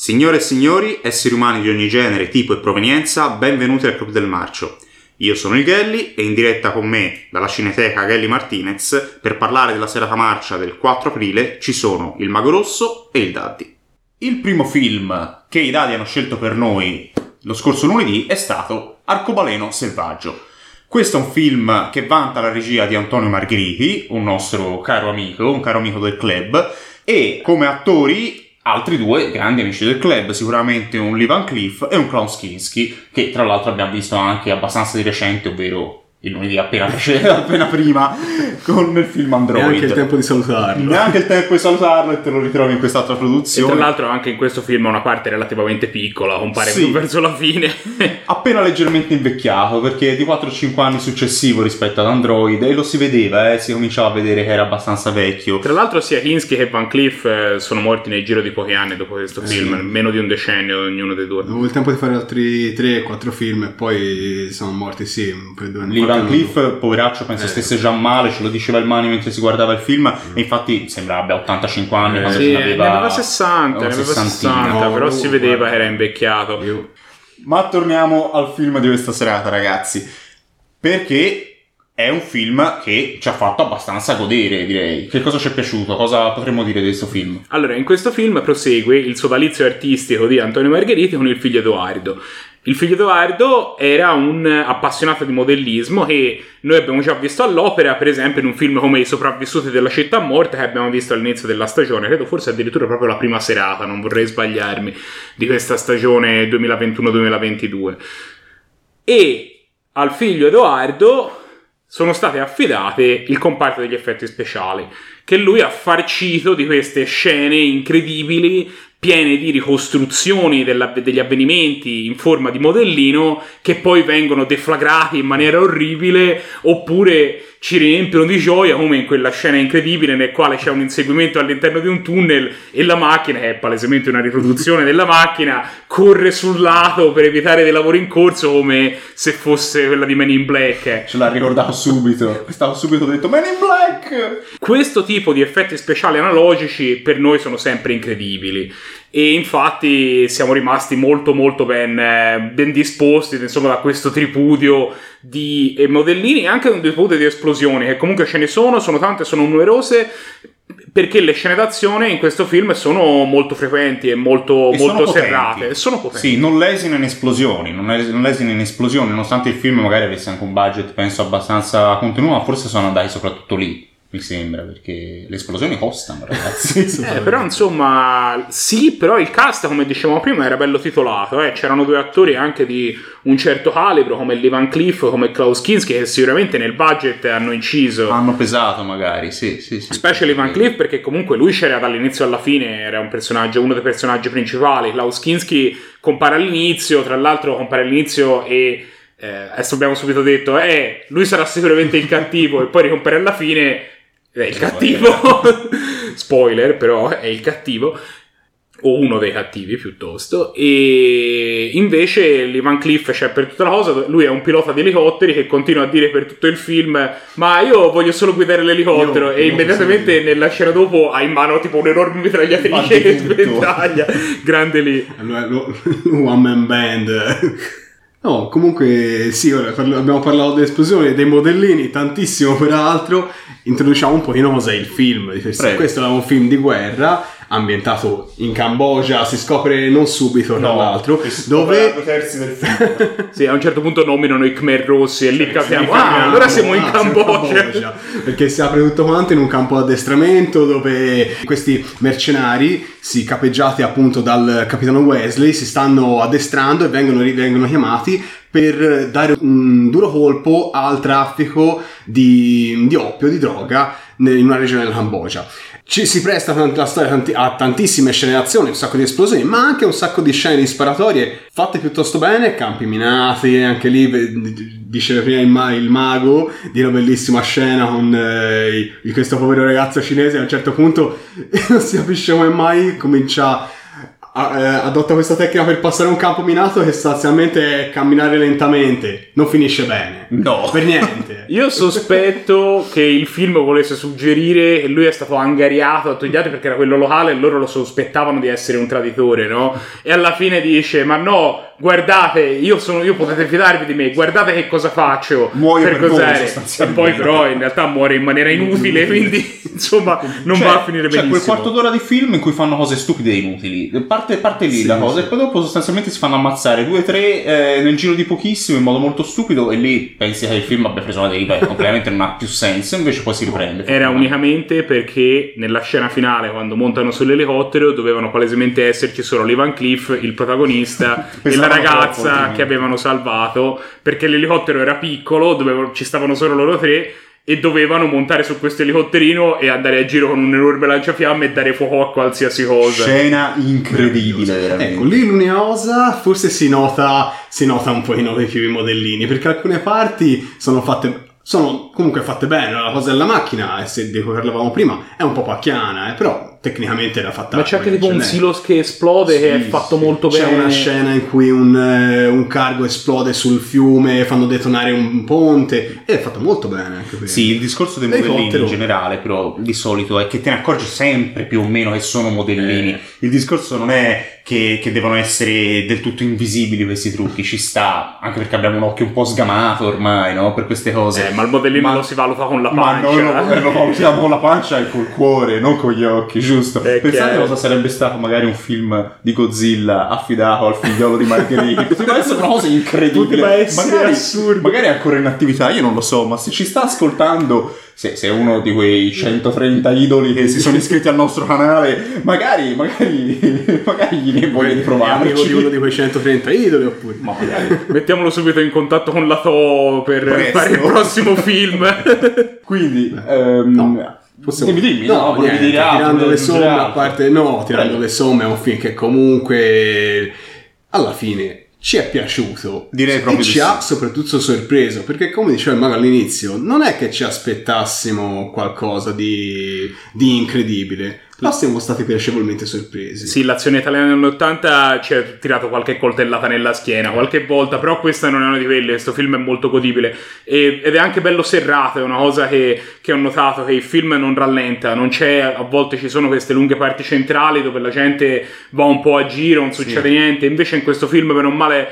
Signore e signori, esseri umani di ogni genere, tipo e provenienza, benvenuti al Club del Marcio. Io sono il Gelli e in diretta con me dalla Cineteca Gelli Martinez per parlare della serata marcia del 4 aprile ci sono il Mago Rosso e il Daddy. Il primo film che i Daddy hanno scelto per noi lo scorso lunedì è stato Arcobaleno Selvaggio. Questo è un film che vanta la regia di Antonio Margheriti, un nostro caro amico, un caro amico del club, e come attori altri due grandi amici del club, sicuramente un Lee Van Cleef e un Klaus Kinski, che tra l'altro abbiamo visto anche abbastanza di recente, ovvero il lunedì appena, appena prima con il film Android. Neanche il tempo di salutarlo. Neanche il tempo di salutarlo e te lo ritrovi in quest'altra produzione. E tra l'altro anche in questo film ha una parte relativamente piccola, compare sì. verso la fine. Appena leggermente invecchiato, perché è di 4-5 anni successivo rispetto ad Android e lo si vedeva, eh, si cominciava a vedere che era abbastanza vecchio. Tra l'altro sia Kinski che Van Cleef eh, sono morti nel giro di pochi anni dopo questo sì. film, meno di un decennio ognuno dei due. Avevo il tempo di fare altri 3-4 film e poi sono morti sì, per due anni. Van Cliff, poveraccio, penso eh. stesse già male, ce lo diceva il Mani mentre si guardava il film, mm. e infatti sembrava abbia 85 anni eh, quando sì, ne aveva, ne aveva 60, ne aveva 60 no, però si vedeva guarda. che era invecchiato. Io. Ma torniamo al film di questa serata, ragazzi, perché è un film che ci ha fatto abbastanza godere, direi. Che cosa ci è piaciuto? Cosa potremmo dire di questo film? Allora, in questo film prosegue il sodalizio artistico di Antonio Margheriti con il figlio Edoardo. Il figlio Edoardo era un appassionato di modellismo che noi abbiamo già visto all'opera, per esempio in un film come I sopravvissuti della città morta che abbiamo visto all'inizio della stagione, credo forse addirittura proprio la prima serata, non vorrei sbagliarmi, di questa stagione 2021-2022. E al figlio Edoardo sono state affidate il comparto degli effetti speciali, che lui ha farcito di queste scene incredibili piene di ricostruzioni della, degli avvenimenti in forma di modellino che poi vengono deflagrati in maniera orribile oppure ci riempiono di gioia come in quella scena incredibile nel quale c'è un inseguimento all'interno di un tunnel e la macchina, che è palesemente una riproduzione della macchina, corre sul lato per evitare dei lavori in corso come se fosse quella di Men in Black. Ce l'ha ricordato subito, stavo subito detto Men in Black! Questo tipo di effetti speciali analogici per noi sono sempre incredibili e infatti siamo rimasti molto molto ben, eh, ben disposti insomma da questo tripudio di eh, modellini e anche un tripudio di esplosioni che comunque ce ne sono, sono tante, sono numerose perché le scene d'azione in questo film sono molto frequenti e molto, e molto sono serrate. Sono potenti. Sì, non lesino in esplosioni, non, lesino in esplosioni, nonostante il film magari avesse anche un budget, penso, abbastanza contenuto, ma forse sono andati soprattutto lì mi sembra, perché le esplosioni costano, ragazzi. eh, però insomma, sì, però il cast, come dicevamo prima, era bello titolato. Eh. C'erano due attori anche di un certo calibro, come Lee Van Cleef, come Klaus Kinski, che sicuramente nel budget hanno inciso. Hanno pesato, magari, sì, sì, sì. Specie Lee Van Cleef, perché comunque lui c'era dall'inizio alla fine, era un personaggio, uno dei personaggi principali. Klaus Kinski compare all'inizio, tra l'altro compare all'inizio e... Eh, adesso abbiamo subito detto, eh, lui sarà sicuramente il cattivo e poi ricompare alla fine è il cattivo. Spoiler, però è il cattivo. O uno dei cattivi piuttosto. E invece l'Ivan Cliff c'è per tutta la cosa. Lui è un pilota di elicotteri che continua a dire per tutto il film: Ma io voglio solo guidare l'elicottero. Io, e immediatamente nella scena dopo ha in mano tipo un'enorme mitragliatrice che sventaglia. Grande lì. One Man Band. No, comunque sì, abbiamo parlato delle esplosioni, dei modellini, tantissimo peraltro. Introduciamo un pochino cos'è il film di questo. Questo è un film di guerra ambientato in Cambogia, si scopre non subito tra no, l'altro, dove due terzi del film. sì, a un certo punto nominano i Khmer Rossi e lì capiamo, ah, allora siamo, in, Cambogia. Perché si apre tutto quanto in un campo di addestramento dove questi mercenari, si capeggiati appunto dal capitano Wesley, si stanno addestrando e vengono, vengono chiamati per dare un duro colpo al traffico di, di oppio, di droga in una regione della Cambogia. Ci si presta la storia a tantissime scene d'azione, un sacco di esplosioni, ma anche un sacco di scene di sparatorie fatte piuttosto bene, campi minati, anche lì diceva prima il, mago di una bellissima scena con eh, questo povero ragazzo cinese a un certo punto non si capisce come mai comincia a- adotta questa tecnica per passare un campo minato che sostanzialmente è camminare lentamente. Non finisce bene. No. Per niente. Io sospetto che il film volesse suggerire che lui è stato angariato a tutti gli altri perché era quello locale e loro lo sospettavano di essere un traditore, no? E alla fine dice: Ma no, guardate, io sono io potete fidarvi di me, guardate che cosa faccio. Muoio per voi, cos'è. E poi, però, in realtà muore in maniera inutile. Quindi, insomma, non Cioè, va a finire c'è benissimo. quel quarto d'ora di film in cui fanno cose stupide e inutili. Parte, parte lì Sì, la cosa, sì. e poi dopo sostanzialmente si fanno ammazzare due o tre eh, nel giro di pochissimo in modo molto stupido. E lì pensi che il film abbia preso una deriva e completamente non ha più senso. Invece poi si riprende. Era unicamente perché nella scena finale, quando montano sull'elicottero, dovevano palesemente esserci solo Lee Van Cliff, il protagonista, e la ragazza che avevano salvato. Perché l'elicottero era piccolo, dovevano- ci stavano solo loro tre. E dovevano montare su questo elicotterino e andare a giro con un enorme lanciafiamme e dare fuoco a qualsiasi cosa. Scena incredibile, veramente. Ecco, lì l'unica cosa forse si nota, si nota un pochino di più i modellini, perché alcune parti sono fatte, sono comunque fatte bene, la cosa della macchina, se di cui parlavamo prima, è un po' pacchiana, eh, però tecnicamente era fatta Ma c'è anche tipo un silos che esplode che è Sì, fatto sì. molto C'è bene. una scena in cui un, eh, un cargo esplode sul fiume, fanno detonare un ponte, ed è fatto molto bene anche quello. Sì, il discorso dei modellini L'elicottero. in generale, però, di solito è che te ne accorgi sempre più o meno che sono modellini. Eh. Il discorso non è che, che devono essere del tutto invisibili questi trucchi, ci sta, anche perché abbiamo un occhio un po' sgamato ormai, no? Per queste cose. Eh, ma il modellino Ma- lo si valuta con la Ma pancia. noi lo, eh, lo valutiamo con la pancia e col cuore, non con gli occhi, giusto? È Pensate chiaro. cosa sarebbe stato magari un film di Godzilla affidato al figliolo di Margheriti. Poteva essere una cosa incredibile. Magari, assurdo. Magari è ancora in attività, io non lo so, ma se ci sta ascoltando, se, se è uno di quei 130 idoli che si sono iscritti al nostro canale, magari, magari, magari gli ne voglio di È amico di uno di quei 130 idoli oppure... Ma magari. Mettiamolo subito in contatto con la To per Presto. fare il prossimo film. Quindi, ehm, No. Possiamo- dimmi, dimmi, no, volevi niente, dire altro, tirando volevi le somme, a altro. parte no, tirando Prego. le somme è un film che comunque alla fine ci è piaciuto Direi proprio e ci ha sì. soprattutto sorpreso perché come diceva il mago all'inizio non è che ci aspettassimo qualcosa di, di incredibile ma siamo stati piacevolmente sorpresi Sì, l'azione italiana negli anni 80 ci ha tirato qualche coltellata nella schiena qualche volta, però questa non è una di quelle. Questo film è molto godibile E- ed è anche bello serrato. È una cosa che, che ho notato: che il film non rallenta. Non c'è, a volte ci sono queste lunghe parti centrali dove la gente va un po' a giro, non succede niente. Invece in questo film, meno male.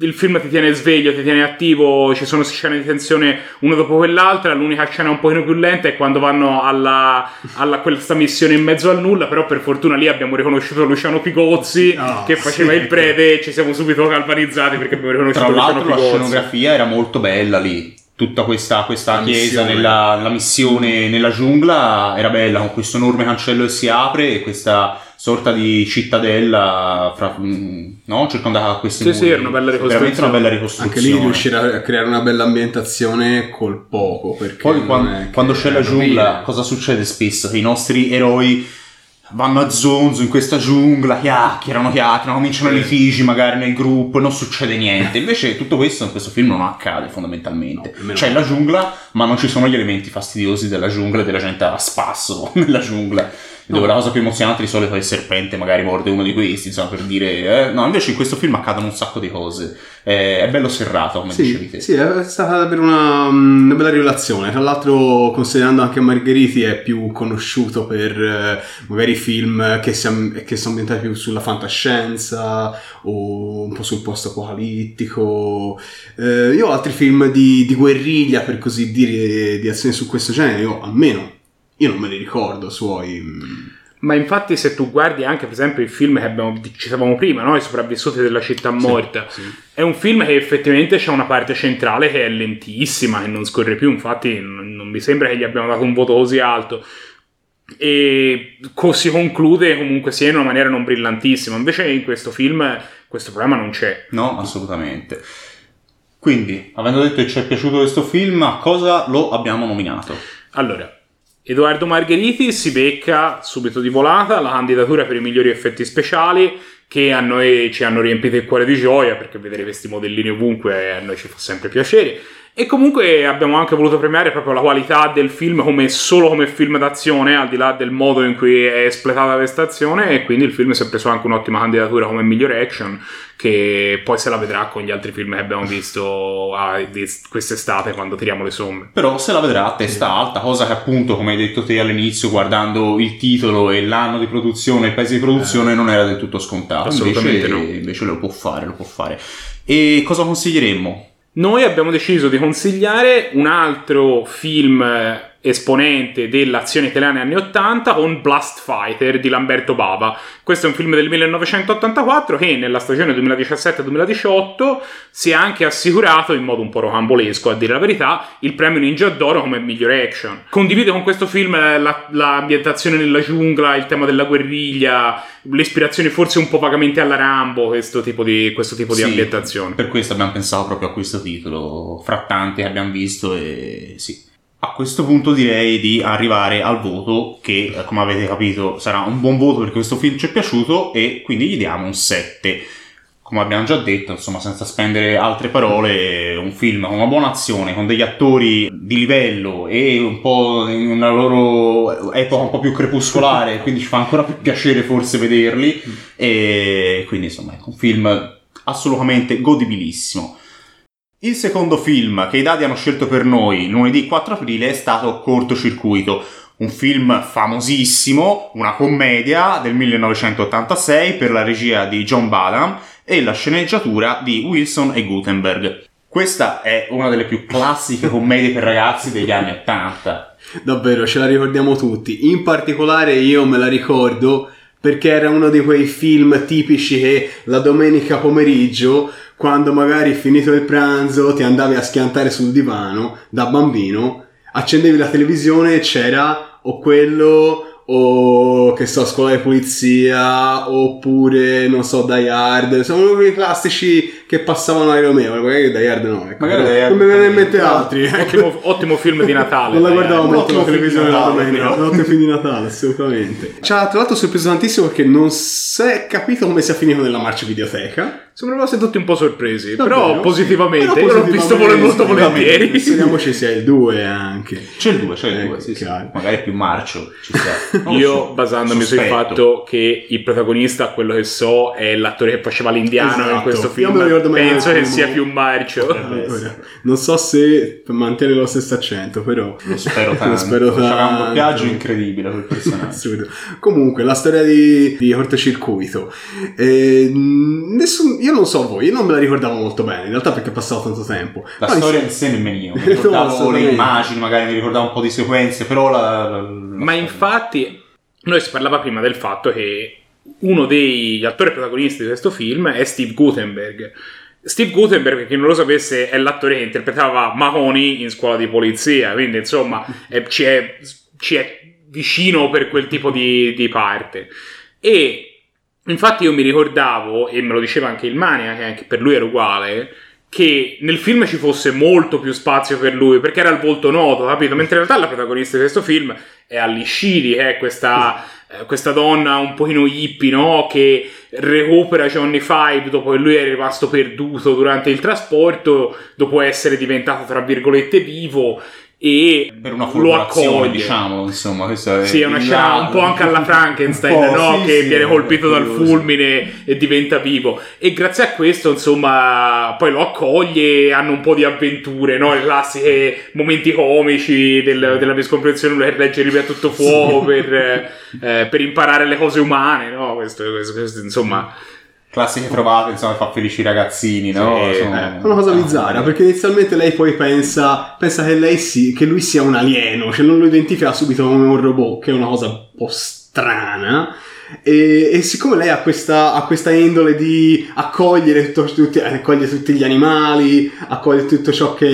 Il film ti tiene sveglio, ti tiene attivo, ci sono scene di tensione una dopo quell'altra, l'unica scena un pochino più lenta è quando vanno alla, alla questa missione in mezzo al nulla, però per fortuna lì abbiamo riconosciuto Luciano Pigozzi Ah, che faceva sì. il prete e ci siamo subito galvanizzati perché abbiamo riconosciuto Tra Luciano l'altro la scenografia era molto bella lì. Tutta questa, questa chiesa missione. nella la missione nella giungla era bella, con questo enorme cancello che si apre e questa sorta di cittadella fra, mm, no? circondata da questi Sì, muri. sì, era una bella Veramente una bella anche ricostruzione. lì riuscire a creare una bella ambientazione col poco perché Poi non quan- è che quando, c'è la rovina. giungla, cosa succede spesso? Che i nostri eroi vanno a zonzo in questa giungla, chiacchierano, chiacchierano, cominciano litigi magari nel gruppo, non succede niente. Invece tutto questo in questo film non accade fondamentalmente. No, C'è la giungla, ma non ci sono gli elementi fastidiosi della giungla e della gente a spasso nella giungla. Dove la cosa più emozionante di solito è il serpente, magari morde uno di questi, insomma, per dire... eh, No, invece in questo film accadono un sacco di cose. Eh, è bello serrato, come dicevi Sì, te. sì, è stata davvero una, una bella rivelazione. Tra l'altro, considerando anche Margheriti, è più conosciuto per eh, magari film che, si che sono ambientati più sulla fantascienza o un po' sul post-apocalittico. Eh, io ho altri film di, di guerriglia, per così dire, di azione su questo genere. Io almeno io non me li ricordo suoi. mm. Ma infatti, se tu guardi anche, per esempio, il film che abbiamo, citavamo prima, no? I sopravvissuti della città morta, Sì. è un film che effettivamente c'è una parte centrale che è lentissima, che non scorre più. Infatti, non, non mi sembra che gli abbiamo dato un voto così alto. E co- si conclude comunque sia in una maniera non brillantissima. Invece, in questo film, questo problema non c'è. No, assolutamente. Quindi, avendo detto che ci è piaciuto questo film, a cosa lo abbiamo nominato? Allora, Edoardo Margheriti si becca subito di volata la candidatura per i migliori effetti speciali che a noi ci hanno riempito il cuore di gioia perché vedere questi modellini ovunque a noi ci fa sempre piacere E comunque abbiamo anche voluto premiare proprio la qualità del film come solo come film d'azione, al di là del modo in cui è espletata questa azione, e quindi il film si è preso anche un'ottima candidatura come migliore action, che poi se la vedrà con gli altri film che abbiamo visto ah, quest'estate quando tiriamo le somme. Però se la vedrà a testa alta, cosa che appunto, come hai detto te all'inizio, guardando il titolo e l'anno di produzione, il paese di produzione, eh. non era del tutto scontato. Assolutamente invece, no. Invece lo può fare, lo può fare. E cosa consiglieremmo? Noi abbiamo deciso di consigliare un altro film esponente dell'azione italiana anni 80 con Blast Fighter di Lamberto Bava. Questo è un film del 1984 che nella stagione 2017-2018 si è anche assicurato in modo un po' rocambolesco, a dire la verità, il premio Ninja d'Oro come migliore action. Condivide con questo film la, l'ambientazione nella giungla, il tema della guerriglia, le ispirazioni forse un po' vagamente alla Rambo, questo tipo di, questo tipo sì, di ambientazione. Per questo abbiamo pensato proprio a questo titolo, fra tanti che abbiamo visto e sì a questo punto direi di arrivare al voto che, come avete capito, sarà un buon voto perché questo film ci è piaciuto e quindi gli diamo un 7. Come abbiamo già detto, insomma, senza spendere altre parole, un film con una buona azione, con degli attori di livello e un po' in una loro epoca un po' più crepuscolare, quindi ci fa ancora più piacere forse vederli. E quindi, insomma, è un film assolutamente godibilissimo. Il secondo film che i dadi hanno scelto per noi lunedì 4 aprile è stato Cortocircuito, un film famosissimo, una commedia del 1986 per la regia di John Badham e la sceneggiatura di Wilson e Gutenberg. Questa è una delle più classiche commedie per ragazzi degli anni 80. Davvero, ce la ricordiamo tutti. In particolare io me la ricordo perché era uno di quei film tipici che la domenica pomeriggio quando magari finito il pranzo ti andavi a schiantare sul divano da bambino, accendevi la televisione e c'era o quello o che so, scuola di polizia, oppure non so, Die Hard, sono quei classici che passavano ai Romeo, magari Die Hard no, ecco. magari Die Hard non mi viene in mente altri. Ecco. Ottimo, ottimo, film di Natale. non la guardavo molto la televisione la domenica, un ottimo film di Natale, assolutamente. Ci ha tra l'altro sorpreso tantissimo perché non si è capito come sia finito nella marcia videoteca. Sembrano essere tutti un po' sorpresi, Davvero? però positivamente. Però Io l'ho visto molto volentieri. Speriamoci sia il 2 anche. C'è il 2, c'è il 2, Ecco, sì, sì. Magari è più marcio, ci Io so, basandomi sul fatto che il protagonista, quello che so, è l'attore che faceva l'indiano in Esatto. questo Io film. Penso che sia più marcio. Allora, essere. non so se mantiene lo stesso accento, però Lo spero tanto. Lo spero C'era un tanto. doppiaggio incredibile quel personaggio. Assurdo. Comunque, la storia di, di cortocircuito. Eh, nessun- io non so voi, io non me la ricordavo molto bene, in realtà perché è passato tanto tempo. La Ma storia in- sé nemmeno io. Mi No, ricordavo le immagini, magari mi ricordavo un po' di sequenze, però la... la- la- Ma infatti, noi si parlava prima del fatto che uno degli attori protagonisti di questo film è Steve Gutenberg. Steve Gutenberg, per chi non lo sapesse, è l'attore che interpretava Mahoney in scuola di polizia, quindi insomma è- ci, è, ci è vicino per quel tipo di, di parte. E infatti io mi ricordavo, e me lo diceva anche il Mania, che anche per lui era uguale, che nel film ci fosse molto più spazio per lui, perché era il volto noto, capito? Mentre in realtà la protagonista di questo film è Sheedy, che è questa, eh, questa donna un pochino hippie, no? Che recupera Johnny Five dopo che lui è rimasto perduto durante il trasporto, dopo essere diventato, tra virgolette, vivo, e per una lo accoglie. diciamo, insomma, questa è Sì, è una scena un po' anche alla Frankenstein, no? sì, che sì, viene colpito dal fulmine e diventa vivo. E grazie a questo, insomma, poi lo accoglie, hanno un po' di avventure, no? Le classiche momenti comici del- della miscomprensione, lui che legge libri a tutto fuoco per, eh, per imparare le cose umane, no? Questo, questo- questo, insomma... Classiche trovate, insomma, fa felici i ragazzini, no? Sì, Sono- È una cosa bizzarra, perché inizialmente lei poi pensa, pensa che, lei si, che lui sia un alieno, cioè non lo identifica subito come un robot, che è una cosa un po' strana. E, e siccome lei ha questa, ha questa indole di accogliere, tutto- tutti, accoglie tutti gli animali, accoglie tutto ciò che,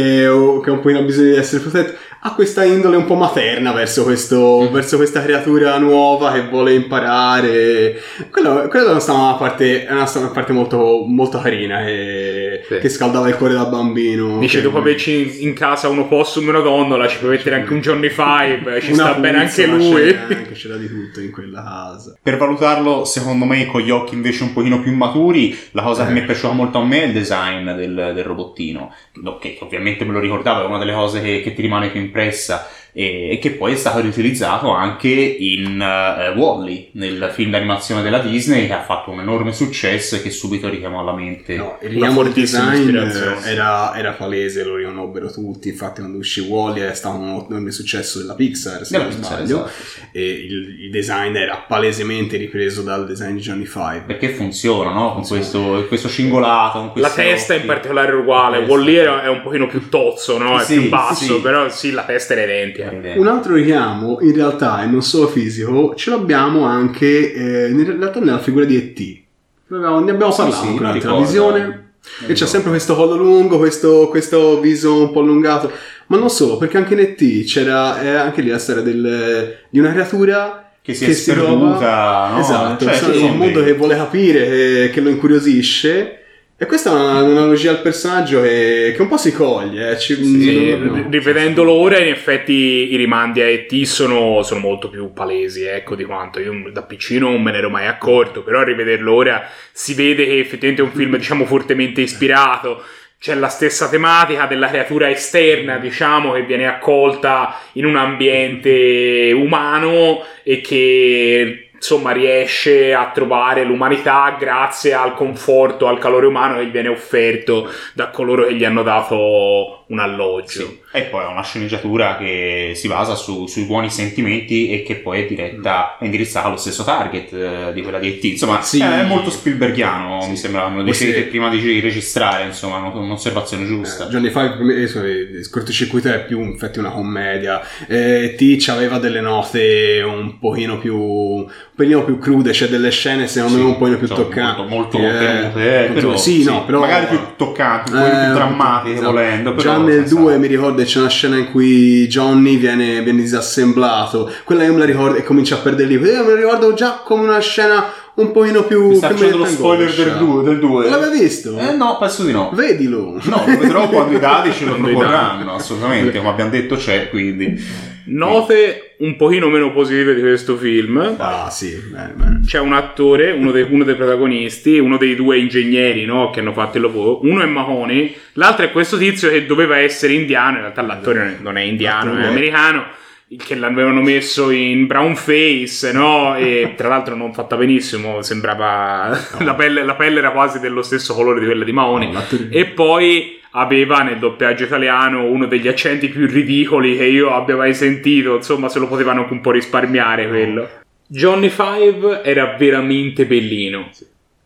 che un po' ha bisogno di essere protetto, ha questa indole un po' materna verso, questo, Mm. verso questa creatura nuova che vuole imparare. Quello, quella è una, stata una parte, è una, parte molto, molto carina che, Sì. che scaldava il cuore da bambino. Dice Che- dopo averci in, in casa uno possum e una donnola, ci puoi mettere anche un Johnny Five, ci una sta bene anche lui. C'era, anche, c'era di tutto in quella casa. Per valutarlo, secondo me, con gli occhi invece un pochino più maturi, la cosa che Eh. mi è piaciuta molto a me è il design del, del robottino, no, che, che ovviamente me lo ricordavo, è una delle cose che, che ti rimane più impressa e, e che poi è stato riutilizzato anche in eh, Wall-E, nel film d'animazione della Disney, che ha fatto un enorme successo e che subito richiamò alla mente. No, il fortissima design era, era palese, lo riconobbero tutti. Infatti, quando uscì Wally è stato un enorme successo della Pixar, se Della non Pixar, sbaglio. esatto. E il, il design era palesemente ripreso dal design di Johnny Five. Perché funziona, no? Con questo, questo cingolato, con La questi testa in particolare è uguale, La sì. è un pochino più tozzo, no? È Sì, più basso, sì. però sì, la testa era identica. Evidente. Un altro richiamo, in realtà, e non solo fisico, ce l'abbiamo anche eh, nella figura di E.T. Ne abbiamo Sì, parlato sì, un'altra ricordo. visione. E c'è sempre questo collo lungo, questo, questo viso un po' allungato. Ma non solo, perché anche in E.T. c'era eh, anche lì la storia del- di una creatura Che si è sperduta, no? Esatto, Cioè, sì, un mondo che vuole capire, che, che lo incuriosisce. E questa è una- un'analogia al personaggio che, che un po' si coglie. eh, ci- Sì, no, no, no. rivedendolo ora, in effetti i rimandi a E.T. sono, sono molto più palesi, ecco, di quanto io da piccino non me ne ero mai accorto, però a rivederlo ora si vede che effettivamente è un film, diciamo, fortemente ispirato. C'è la stessa tematica della creatura esterna, diciamo, che viene accolta in un ambiente umano e che insomma riesce a trovare l'umanità grazie al conforto, al calore umano che gli viene offerto da coloro che gli hanno dato un alloggio. Sì. E poi è una sceneggiatura che si basa su- sui buoni sentimenti e che poi è diretta, è indirizzata allo stesso target eh, di quella di E.T. Insomma, Sì. è molto Spielbergiano, Sì. mi sembra, me lo dicete se- prima di registrare, insomma, un- un'osservazione giusta. Eh, Johnny Five il cortocircuito è più infatti una commedia eh, Teach aveva delle note un pochino più un pochino più crude c'è delle scene secondo Sì, me un pochino più toccanti Molto, molto Eh, contenute, eh, però, sì, no però magari più toccanti, un po' Eh, più drammatiche esatto. volendo. già però nel senza- 2 mi ricordo che c'è una scena in cui Johnny viene, viene disassemblato quella io me la ricordo e comincia a perdere lì eh, me la ricordo già come una scena un pochino più Mi sta facendo lo spoiler del 2. Del 2. l'avevi visto? Eh no, penso di no. vedilo No, lo vedrò quando i dati ce lo proporranno, assolutamente, come abbiamo detto c'è, quindi... Note un pochino meno positive di questo film. ah sì bene, bene. C'è un attore, uno dei, uno dei protagonisti, uno dei due ingegneri no, che hanno fatto il lavoro. Uno è Mahoney, l'altro è questo tizio che doveva essere indiano. In realtà l'attore non è indiano, è- americano. Che l'avevano messo in brown face, no? E tra l'altro non fatta benissimo, sembrava. La, pelle, la pelle era quasi dello stesso colore di quella di Mahoney. No, E poi aveva nel doppiaggio italiano uno degli accenti più ridicoli che io abbia mai sentito. Insomma, se lo potevano anche un po' risparmiare quello. Johnny Five era veramente bellino.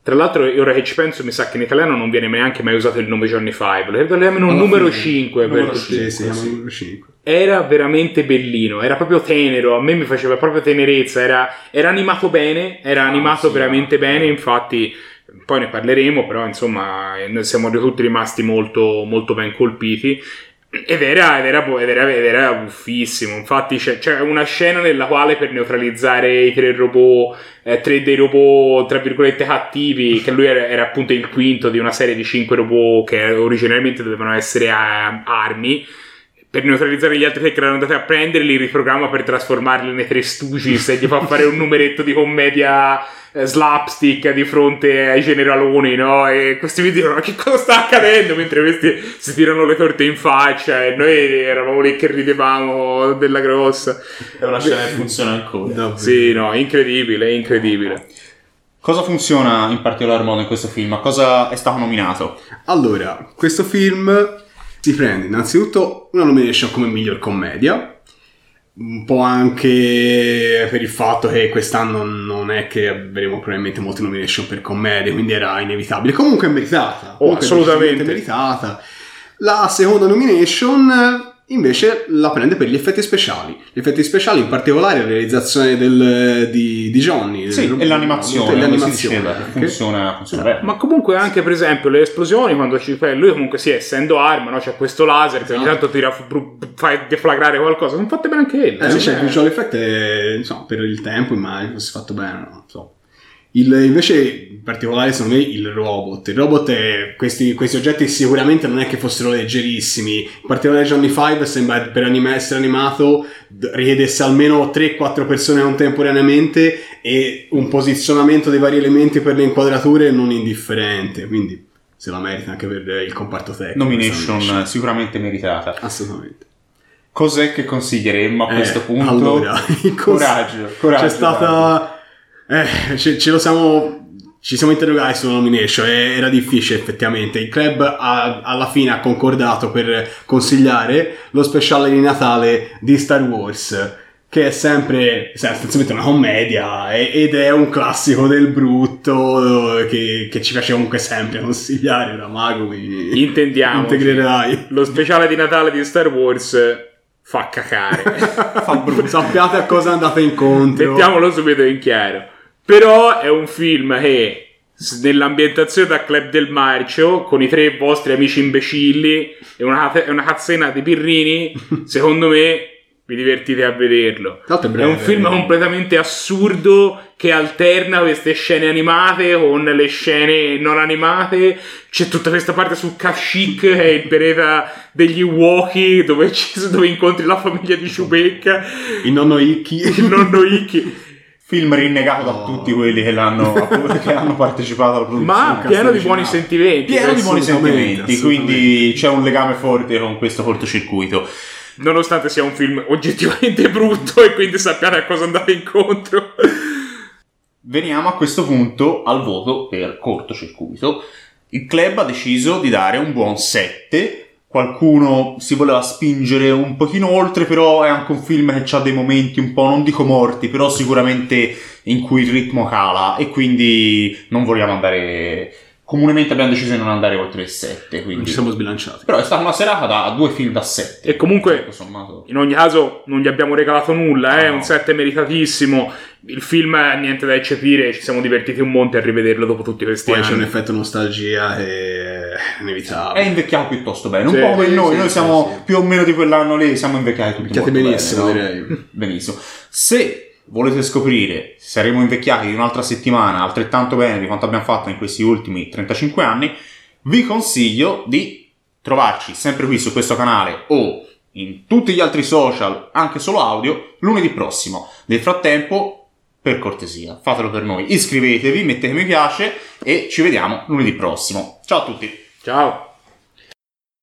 Tra l'altro, ora che ci penso, mi sa che in italiano non viene neanche mai usato il nome Johnny Five. Lo Alla numero fine, 5 per numero tutti. sì, sì, numero 5 Era veramente bellino, era proprio tenero, a me mi faceva proprio tenerezza, era, era animato bene, era animato sì, veramente no. bene, infatti poi ne parleremo, però insomma noi siamo tutti rimasti molto, molto ben colpiti. Ed era, ed era, ed era, ed era buffissimo. Infatti, c'è, c'è una scena nella quale per neutralizzare i tre robot, eh, tre dei robot tra virgolette cattivi, che lui era, era appunto il quinto di una serie di cinque robot che originariamente dovevano essere eh, armi per neutralizzare gli altri tre che erano andati a prendere, li riprogramma per trasformarli nei tre Stooges e gli fa fare un numeretto di commedia slapstick di fronte ai generaloni, no? E questi mi dicono: Ma che cosa sta accadendo? Mentre questi si tirano le torte in faccia e noi eravamo lì che ridevamo della grossa. È una scena che funziona ancora. Davvero. Sì, no, incredibile, incredibile. Cosa funziona in particolar modo in questo film? A cosa è stato nominato? Allora, questo film si prende innanzitutto una nomination come miglior commedia, un po' anche per il fatto che quest'anno non è che avremo probabilmente molte nomination per commedie, quindi era inevitabile. Comunque è meritata. Oh, è assolutamente. decisamente meritata. La seconda nomination invece la prende per gli effetti speciali. Gli effetti speciali, in particolare la realizzazione del, di, di Johnny. Sì, del- e l'animazione, si l'animazione diceva, anche. funziona, funziona bene. Ma comunque anche per esempio le esplosioni quando ci fai lui comunque sì essendo arma no? c'è questo laser che ogni Esatto. tanto tira fa deflagrare qualcosa sono fatte bene anche quelle Eh, sì. cioè, il visual effect è, insomma, per il tempo immagino fosse fatto bene, non so. Il- invece, in particolare, secondo me, il robot. Il robot è, questi, questi oggetti sicuramente non è che fossero leggerissimi. In particolare Johnny 5 sembra per anima- essere animato richiedesse almeno 3-4 persone contemporaneamente e un posizionamento dei vari elementi per le inquadrature non indifferente. Quindi se la merita anche per il comparto tecnico. Nomination sicuramente meritata. Assolutamente. Cos'è che consiglieremmo a Eh, questo punto? Allora, il cons- coraggio, coraggio. C'è stata. Eh, ce, ce lo siamo. Ci siamo interrogati sulla nomination, e era difficile effettivamente. Il club ha- alla fine ha concordato per consigliare lo speciale di Natale di Star Wars, che è sempre sai, sostanzialmente una commedia e- ed è un classico del brutto eh, che, che ci piace comunque sempre consigliare da mago. quindi intendiamo Integrerai. lo speciale di Natale di Star Wars fa cacare Fa brutto. Sappiate a cosa andate incontro. mettiamolo subito in chiaro però è un film che nell'ambientazione da Club del Marcio con i tre vostri amici imbecilli e una, una cazzena di pirrini secondo me vi divertite a vederlo è è breve, un film eh. completamente assurdo che alterna queste scene animate con le scene non animate. C'è tutta questa parte su Kashyyyk, che è il pianeta degli Woki, dove, dove incontri la famiglia di Chewbacca, Il nonno Ikki. il nonno Ikki. Film rinnegato da No. tutti quelli che, l'hanno, che hanno partecipato alla produzione. Ma pieno di buoni sentimenti. Pieno di buoni sentimenti, assolutamente. quindi c'è un legame forte con questo cortocircuito. Nonostante sia un film oggettivamente brutto e quindi sappiate a cosa andate incontro. Veniamo a questo punto al voto per cortocircuito. Il club ha deciso di dare un buon 7. Qualcuno si voleva spingere un pochino oltre, però è anche un film che ha dei momenti un po', non dico morti, però sicuramente in cui il ritmo cala e quindi non vogliamo andare... Comunemente abbiamo deciso di non andare oltre il 7, Non quindi... ci siamo sbilanciati. Però è stata una serata da due film da 7. E comunque-. In ogni caso, non gli abbiamo regalato nulla, è No. un set meritatissimo. Il film ha niente da eccepire, ci siamo divertiti un monte a rivederlo dopo tutti questi Poi c'è un anni. effetto nostalgia che è inevitabile. invecchiato piuttosto bene, un Sì, po' come sì, noi, sì, noi siamo sì. più o meno di quell'anno lì, siamo invecchiati tutti Invecchiati molto benissimo, bene, no? direi. Benissimo. Se volete scoprire se saremo invecchiati di un'altra settimana altrettanto bene di quanto abbiamo fatto in questi ultimi 35 anni, vi consiglio di trovarci sempre qui su questo canale o in tutti gli altri social, anche solo audio, lunedì prossimo. Nel frattempo, per cortesia, fatelo per noi. Iscrivetevi, mettete mi piace e ci vediamo lunedì prossimo. Ciao a tutti! Ciao!